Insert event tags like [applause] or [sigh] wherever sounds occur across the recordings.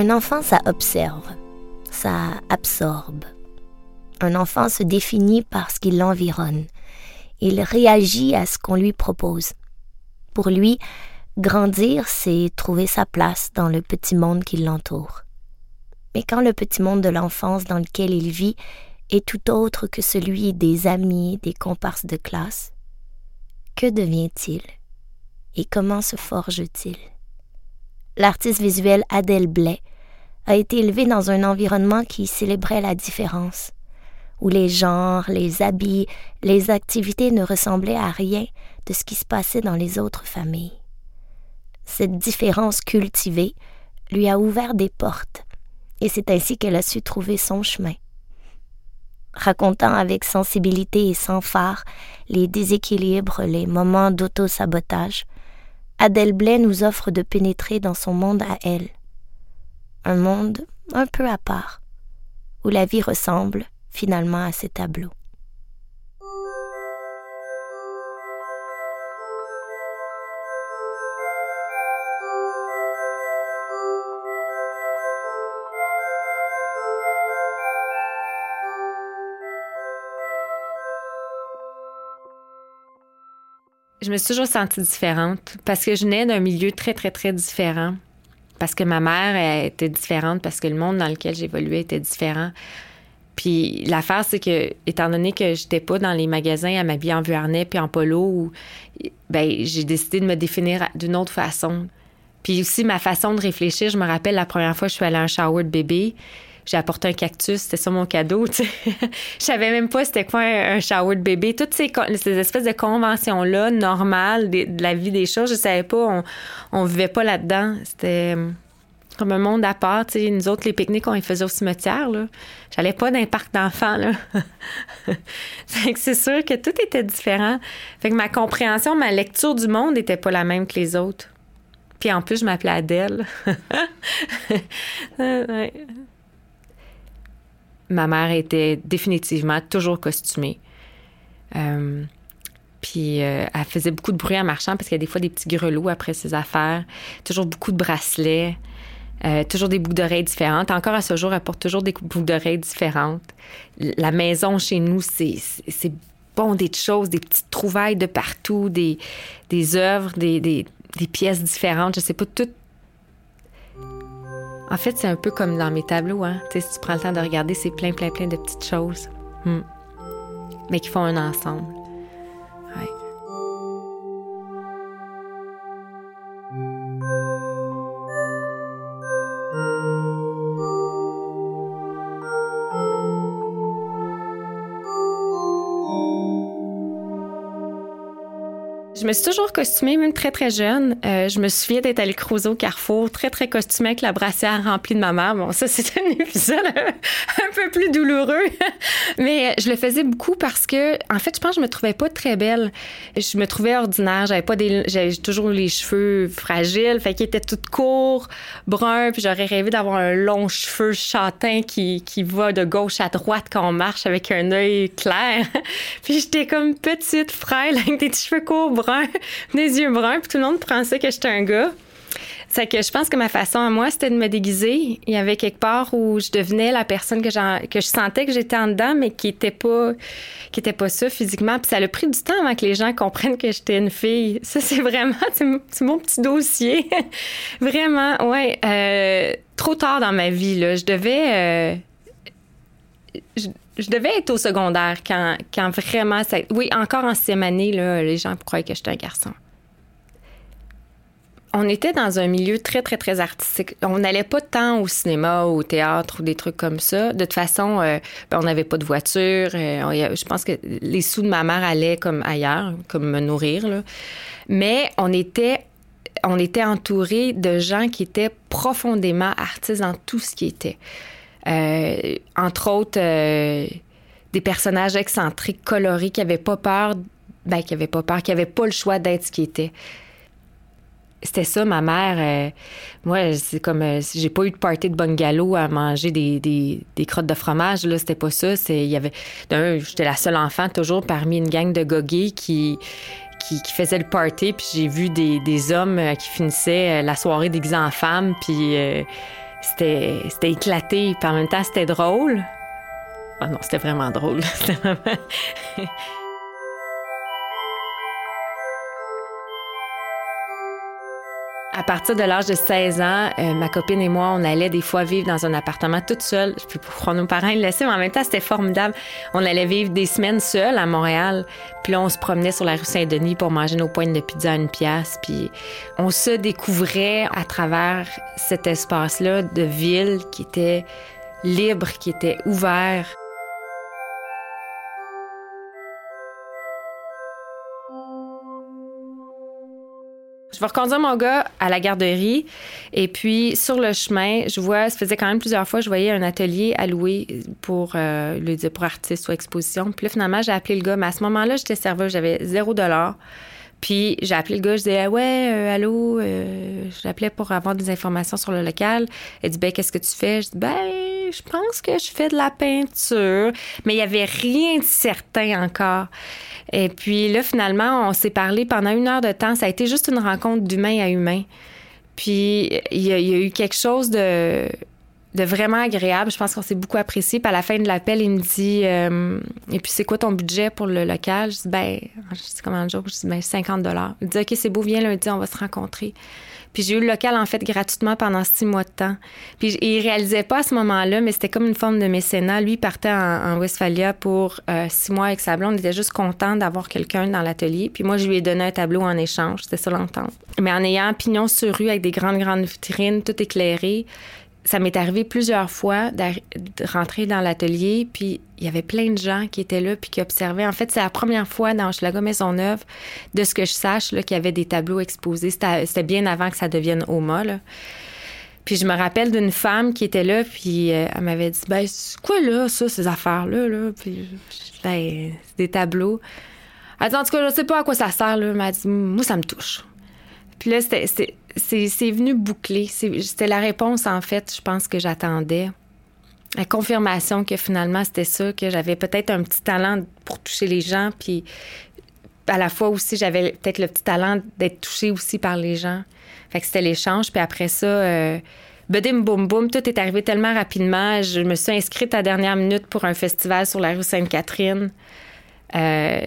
Un enfant, ça observe, ça absorbe. Un enfant se définit par ce qui l'environne. Il réagit à ce qu'on lui propose. Pour lui, grandir, c'est trouver sa place dans le petit monde qui l'entoure. Mais quand le petit monde de l'enfance dans lequel il vit est tout autre que celui des amis, des comparses de classe, que devient-il? Et comment se forge-t-il? L'artiste visuel Adèle Blais a été élevé dans un environnement qui célébrait la différence, où les genres, les habits, les activités ne ressemblaient à rien de ce qui se passait dans les autres familles. Cette différence cultivée lui a ouvert des portes, et c'est ainsi qu'elle a su trouver son chemin. Racontant avec sensibilité et sans phare les déséquilibres, les moments d'auto-sabotage, Adèle Blais nous offre de pénétrer dans son monde à elle. Un monde un peu à part, où la vie ressemble finalement à ces tableaux. Je me suis toujours sentie différente parce que je venais d'un milieu très, très, très différent. Parce que ma mère était différente, parce que le monde dans lequel j'évoluais était différent. Puis l'affaire, c'est que, étant donné que j'étais pas dans les magasins à m'habiller en vuarnet puis en polo, ben, j'ai décidé de me définir d'une autre façon. Puis aussi, ma façon de réfléchir, je me rappelle la première fois que je suis allée à un shower de bébé, j'ai apporté un cactus, c'était ça mon cadeau. [laughs] Je savais même pas c'était quoi un, shower de bébé. Toutes ces, ces espèces de conventions-là, normales de, la vie des choses, je savais pas, on, on vivait pas là-dedans. C'était hum, comme un monde à part. Nous autres, les pique-niques, on les faisait au cimetière. J'allais pas d'un parc d'enfants. [laughs] C'est sûr que tout était différent. Fait que ma compréhension, ma lecture du monde n'était pas la même que les autres. Puis en plus, je m'appelais Adèle. [laughs] ma mère était définitivement toujours costumée. Euh, puis euh, elle faisait beaucoup de bruit en marchant parce qu'il y a des fois des petits grelots après ses affaires. Toujours beaucoup de bracelets. Euh, toujours des boucles d'oreilles différentes. Encore à ce jour, elle porte toujours des boucles d'oreilles différentes. La maison chez nous, c'est bon des choses, des petites trouvailles de partout, des, œuvres, des pièces différentes. Je sais pas, tout, en fait, c'est un peu comme dans mes tableaux. Hein? si tu prends le temps de regarder, c'est plein, plein, plein de petites choses. Hmm. Mais qui font un ensemble. Je me suis toujours costumée, même très, très jeune. Euh, je me souviens d'être allée cruiser au Carrefour, très, très costumée avec la brassière remplie de ma mère. Bon, ça, c'est [laughs] un épisode un peu plus douloureux. [laughs] Mais je le faisais beaucoup parce que, en fait, je pense que je me trouvais pas très belle. Je me trouvais ordinaire. J'avais pas des, j'avais toujours les cheveux fragiles. Fait qu'ils étaient tout courts, bruns. Puis j'aurais rêvé d'avoir un long cheveu châtain qui, qui va de gauche à droite quand on marche avec un œil clair. [laughs] puis j'étais comme petite, frêle, avec des cheveux courts, bruns des [laughs] yeux bruns, puis tout le monde pensait que j'étais un gars. C'est que je pense que ma façon à moi, c'était de me déguiser. Il y avait quelque part où je devenais la personne que, que je sentais que j'étais en dedans, mais qui était pas, qui était pas ça physiquement. Puis ça a pris du temps avant que les gens comprennent que j'étais une fille. Ça, c'est vraiment, [laughs] c'est mon petit dossier. [laughs] vraiment, ouais. Euh, trop tard dans ma vie, là. Je devais, euh, je devais être au secondaire quand, quand vraiment. Oui, encore en sixième année, les gens croyaient que j'étais un garçon. On était dans un milieu très, très, très artistique. On n'allait pas tant au cinéma, au théâtre ou des trucs comme ça. De toute façon, euh, ben, on n'avait pas de voiture. Euh, je pense que les sous de ma mère allaient comme ailleurs, comme me nourrir. Mais on était on était entouré de gens qui étaient profondément artistes dans tout ce qui était. Euh, entre autres, euh, des personnages excentriques, colorés, qui n'avaient pas peur, ben, qui n'avaient pas peur, qui n'avaient pas le choix d'être ce qu'ils étaient. C'était ça, ma mère. Euh, moi, c'est comme j'ai pas eu de party de bungalow à manger des, des, crottes de fromage. Là, c'était pas ça. Il y avait, j'étais la seule enfant toujours parmi une gang de goguets qui, qui, qui faisait le party. Puis j'ai vu des, des hommes qui finissaient la soirée déguisés en femmes. Puis c'était, c'était éclaté, puis en même temps, c'était drôle. Ah non, c'était vraiment drôle. [laughs] C'était vraiment... À partir de l'âge de 16 ans, euh, ma copine et moi, on allait des fois vivre dans un appartement toute seule. Je peux pourquoi nos parents le laissaient, mais en même temps, c'était formidable. On allait vivre des semaines seules à Montréal. Puis là, on se promenait sur la rue Saint-Denis pour manger nos poignes de pizza à une pièce. Puis on se découvrait à travers cet espace-là de ville qui était libre, qui était ouvert. Je vais reconduire mon gars à la garderie. Et puis, sur le chemin, je vois, ça faisait quand même plusieurs fois, je voyais un atelier louer pour, euh, pour artiste ou exposition. Puis là, finalement, j'ai appelé le gars. Mais à ce moment-là, j'étais serveuse, j'avais zéro dollar. Puis j'ai appelé le gars, je disais ouais, euh, allô, euh, je l'appelais pour avoir des informations sur le local. Elle dit ben qu'est-ce que tu fais? Je dis ben je pense que je fais de la peinture, mais il y avait rien de certain encore. Et puis là finalement, on s'est parlé pendant une heure de temps. Ça a été juste une rencontre d'humain à humain. Puis il y, a, eu quelque chose de de vraiment agréable. Je pense qu'on s'est beaucoup apprécié. Puis à la fin de l'appel, il me dit euh, Et puis, c'est quoi ton budget pour le local? Je dis Ben, je dis comment jour Je dis Ben, 50 Il dit Ok, c'est beau, viens lundi, on va se rencontrer. Puis j'ai eu le local, en fait, gratuitement pendant six mois de temps. Puis il réalisait pas à ce moment-là, mais c'était comme une forme de mécénat. Lui, il partait en, Westphalia pour euh, six mois avec sa blonde. Il était juste content d'avoir quelqu'un dans l'atelier. Puis moi, je lui ai donné un tableau en échange. C'était ça l'entente. Mais en ayant un pignon sur rue avec des grandes, grandes vitrines, tout éclairé, ça m'est arrivé plusieurs fois de rentrer dans l'atelier, puis il y avait plein de gens qui étaient là puis qui observaient. En fait, c'est la première fois dans Maison Maisonneuve, de ce que je sache, qu'il y avait des tableaux exposés. C'était bien avant que ça devienne OMA. Puis je me rappelle d'une femme qui était là, puis euh, elle m'avait dit Ben, c'est quoi là, ça, ces affaires-là? Là? Puis, ben, c'est des tableaux. Elle dit En tout cas, je sais pas à quoi ça sert, là. Elle m'a dit Moi, ça me touche. Puis là, c'était c'est venu boucler. C'était la réponse, en fait, je pense, que j'attendais. La confirmation que finalement, c'était ça, que j'avais peut-être un petit talent pour toucher les gens, puis à la fois aussi, j'avais peut-être le petit talent d'être touchée aussi par les gens. Fait que c'était l'échange. Puis après ça, euh, bedim boum boum, tout est arrivé tellement rapidement. Je me suis inscrite à dernière minute pour un festival sur la rue Sainte-Catherine. Euh,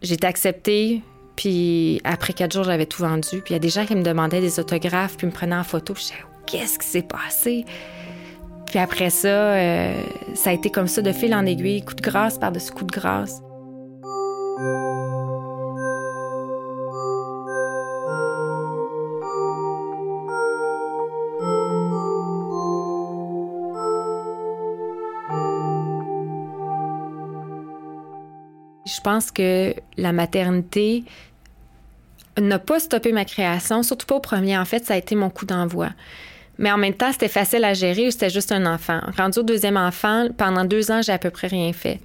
j'ai été acceptée. Puis après quatre jours, j'avais tout vendu. Puis il y a des gens qui me demandaient des autographes, puis me prenaient en photo. Puis je disais, qu'est-ce qui s'est passé? Puis après ça, euh, ça a été comme ça, de fil en aiguille, coup de grâce par-dessus coup de grâce. Pense que la maternité n'a pas stoppé ma création, surtout pas au premier. En fait, ça a été mon coup d'envoi. Mais en même temps, c'était facile à gérer ou c'était juste un enfant. Rendu au deuxième enfant, pendant deux ans, j'ai à peu près rien fait.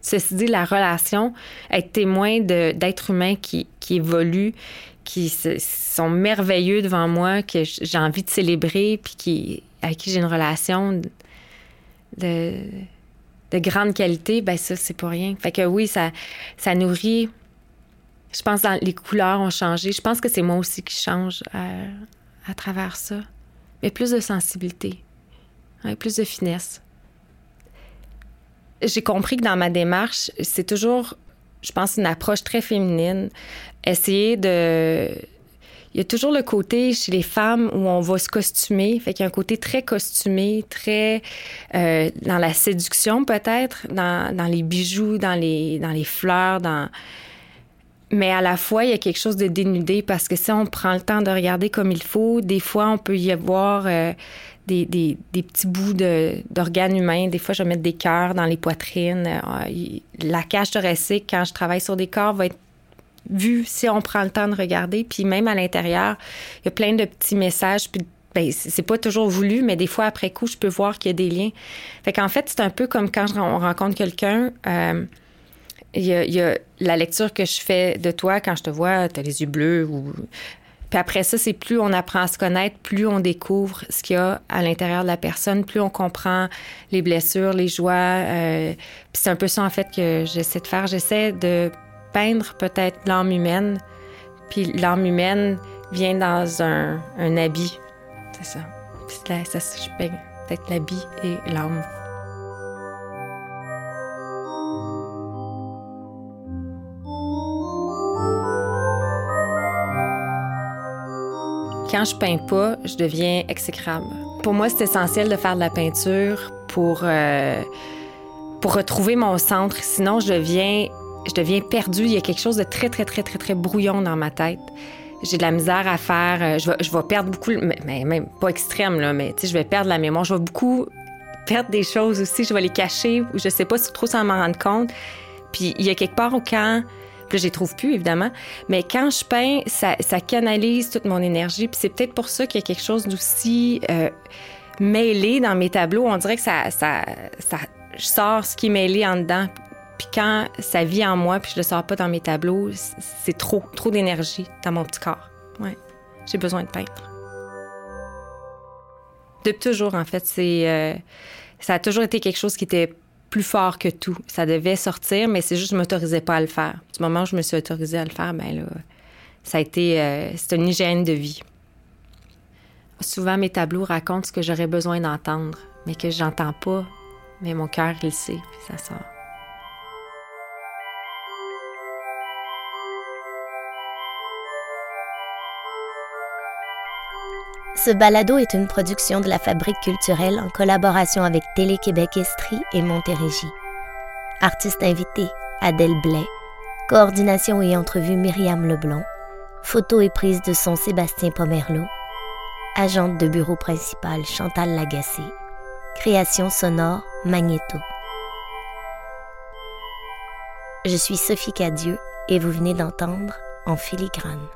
Ceci dit, la relation, être témoin d'êtres humains qui, qui évoluent, qui sont merveilleux devant moi, que j'ai envie de célébrer, puis qui, avec qui j'ai une relation de, de grande qualité, ben ça, c'est pas rien. Fait que oui, ça, ça nourrit. Je pense que les couleurs ont changé. Je pense que c'est moi aussi qui change à, travers ça. Mais plus de sensibilité, plus de finesse. J'ai compris que dans ma démarche, c'est toujours, je pense, une approche très féminine. Essayer de il y a toujours le côté chez les femmes où on va se costumer. Fait qu'il y a un côté très costumé, très euh, dans la séduction peut-être, dans, dans, les bijoux, dans les, dans les fleurs. Mais à la fois, il y a quelque chose de dénudé parce que si on prend le temps de regarder comme il faut, des fois, on peut y avoir euh, des, des, des, petits bouts d'organes humains. Des fois, je vais mettre des cœurs dans les poitrines. Euh, la cage thoracique, quand je travaille sur des corps, va être vu si on prend le temps de regarder. Puis même à l'intérieur, il y a plein de petits messages. Puis ben, c'est pas toujours voulu, mais des fois, après coup, je peux voir qu'il y a des liens. Fait qu'en fait, c'est un peu comme quand on rencontre quelqu'un. Euh, il y, a, la lecture que je fais de toi quand je te vois, tu as les yeux bleus ou. Puis après ça, c'est plus on apprend à se connaître, plus on découvre ce qu'il y a à l'intérieur de la personne, plus on comprend les blessures, les joies. Euh, puis c'est un peu ça, en fait, que j'essaie de faire. J'essaie de peindre peut-être l'âme humaine, puis l'âme humaine vient dans un, un habit. C'est ça. Puis là, ça, je peins peut-être l'habit et l'âme. Quand je peins pas, je deviens exécrable. Pour moi, c'est essentiel de faire de la peinture pour, euh, pour retrouver mon centre. Sinon, je deviens, je deviens perdue. Il y a quelque chose de très, très, très, très, très brouillon dans ma tête. J'ai de la misère à faire. Euh, je vais, je vais perdre beaucoup, mais même pas extrême, là, mais je vais perdre la mémoire. Je vais beaucoup perdre des choses aussi. Je vais les cacher je sais pas si trop sans m'en rendre compte. Puis il y a quelque part au quand puis je les trouve plus, évidemment. Mais quand je peins, ça, canalise toute mon énergie. Puis c'est peut-être pour ça qu'il y a quelque chose d'aussi euh, mêlé dans mes tableaux. On dirait que ça, ça, ça, je sors ce qui est mêlé en dedans. Puis quand ça vit en moi, puis je le sors pas dans mes tableaux, c'est trop, trop d'énergie dans mon petit corps. Ouais, j'ai besoin de peindre. Depuis toujours, en fait, c'est, euh, ça a toujours été quelque chose qui était plus fort que tout. Ça devait sortir, mais c'est juste que je m'autorisais pas à le faire. Du moment où je me suis autorisée à le faire, ben là, ça a été, euh, c'est une hygiène de vie. Souvent, mes tableaux racontent ce que j'aurais besoin d'entendre, mais que j'entends pas. Mais mon cœur, il sait, puis ça sort. Ce balado est une production de la Fabrique culturelle en collaboration avec Télé-Québec Estrie et Montérégie. Artiste invité, Adèle Blais. Coordination et entrevue Myriam Leblond. Photo et prise de son Sébastien Pomerleau. Agente de bureau principal Chantal Lagacé. Création sonore Magnéto. Je suis Sophie Cadieux et vous venez d'entendre En filigrane.